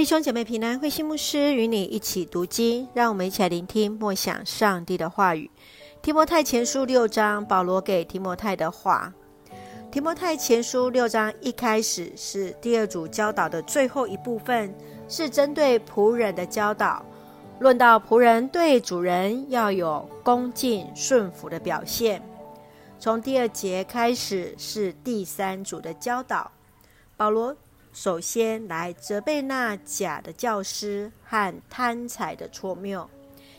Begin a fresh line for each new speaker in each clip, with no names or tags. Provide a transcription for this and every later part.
弟兄姐妹平安，慧心牧师与你一起读经，让我们一起来聆听默想上帝的话语。提摩太前书六章，保罗给提摩太的话。提摩太前书六章一开始是第二组教导的最后一部分，是针对仆人的教导，论到仆人对主人要有恭敬顺服的表现。从第二节开始是第三组的教导，保罗。首先来责备那假的教师和贪财的错谬，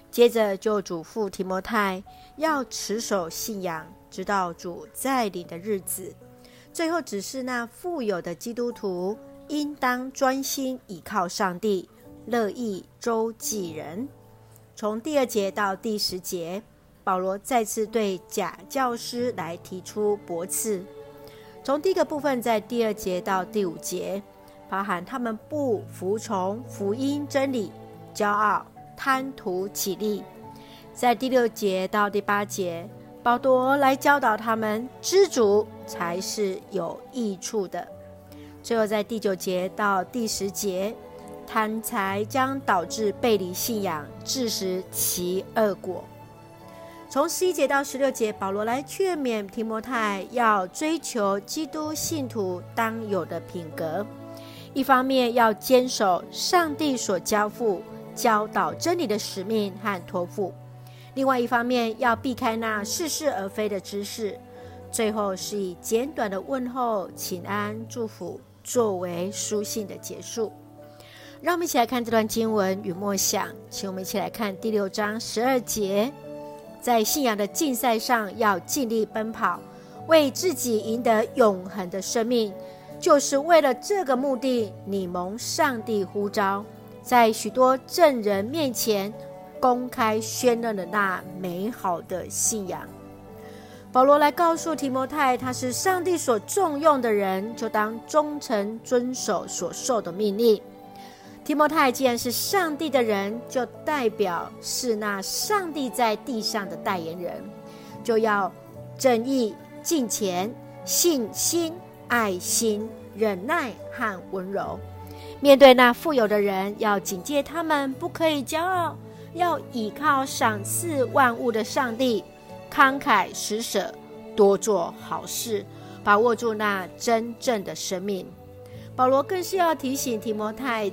接着就嘱咐提摩太要持守信仰，直到主再临的日子。最后指示那富有的基督徒应当专心倚靠上帝，乐意周济人。从第二节到第十节，保罗再次对假教师来提出驳斥。从第一个部分，在第二节到第五节，包含他们不服从福音真理、骄傲、贪图起利；在第六节到第八节，保罗来教导他们知足才是有益处的；最后在第九节到第十节，贪财将导致背离信仰，致使其恶果。从十一节到十六节，保罗来劝勉提摩太要追求基督信徒当有的品格，一方面要坚守上帝所交付教导真理的使命和托付，另外一方面要避开那似是而非的知识。最后是以简短的问候、请安、祝福作为书信的结束。让我们一起来看这段经文与默想，请我们一起来看第六章十二节。在信仰的竞赛上，要尽力奔跑，为自己赢得永恒的生命，就是为了这个目的，你蒙上帝呼召，在许多证人面前公开宣认了那美好的信仰。保罗来告诉提摩太，他是上帝所重用的人，就当忠诚遵守所受的命令。提摩太既然是上帝的人，就代表是那上帝在地上的代言人，就要正义、敬虔、信心、爱心、忍耐和温柔。面对那富有的人，要警戒他们不可以骄傲，要倚靠赏赐万物的上帝，慷慨施舍，多做好事，把握住那真正的生命。保罗更是要提醒提摩太。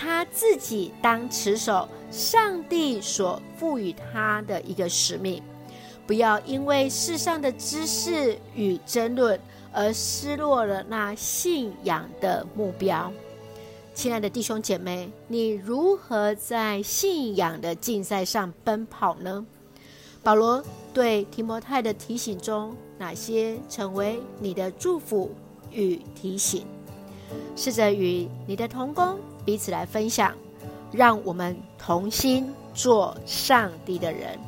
他自己当持守上帝所赋予他的一个使命，不要因为世上的知识与争论而失落了那信仰的目标。亲爱的弟兄姐妹，你如何在信仰的竞赛上奔跑呢？保罗对提摩太的提醒中，哪些成为你的祝福与提醒？试着与你的同工彼此来分享，让我们同心做上帝的人，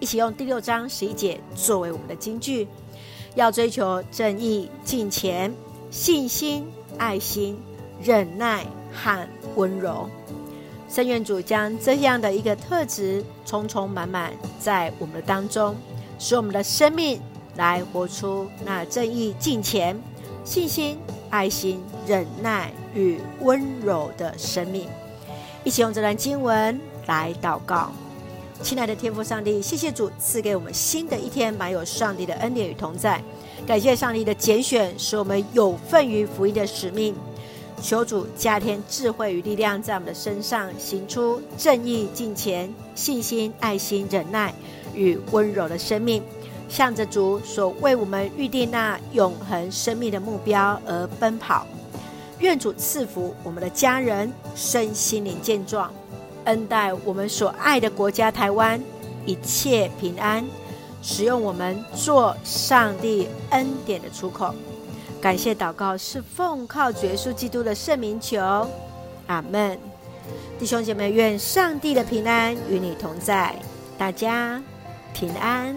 一起用第六章十一节作为我们的金句，要追求正义、敬虔、信心、爱心、忍耐和温柔。圣愿主将这样的一个特质充充满满在我们的当中，使我们的生命来活出那正义、敬虔、信心。爱心、忍耐与温柔的生命，一起用这段经文来祷告。亲爱的天父上帝，谢谢主赐给我们新的一天，满有上帝的恩典与同在。感谢上帝的拣选，使我们有份于福音的使命。求主加添智慧与力量，在我们的身上行出正义、敬虔、信心、爱心、忍耐与温柔的生命。向着主所为我们预定那永恒生命的目标而奔跑，愿主赐福我们的家人身心灵健壮，恩待我们所爱的国家台湾一切平安，使用我们做上帝恩典的出口。感谢祷告是奉靠主耶稣基督的圣名求，阿门。弟兄姐妹，愿上帝的平安与你同在，大家平安。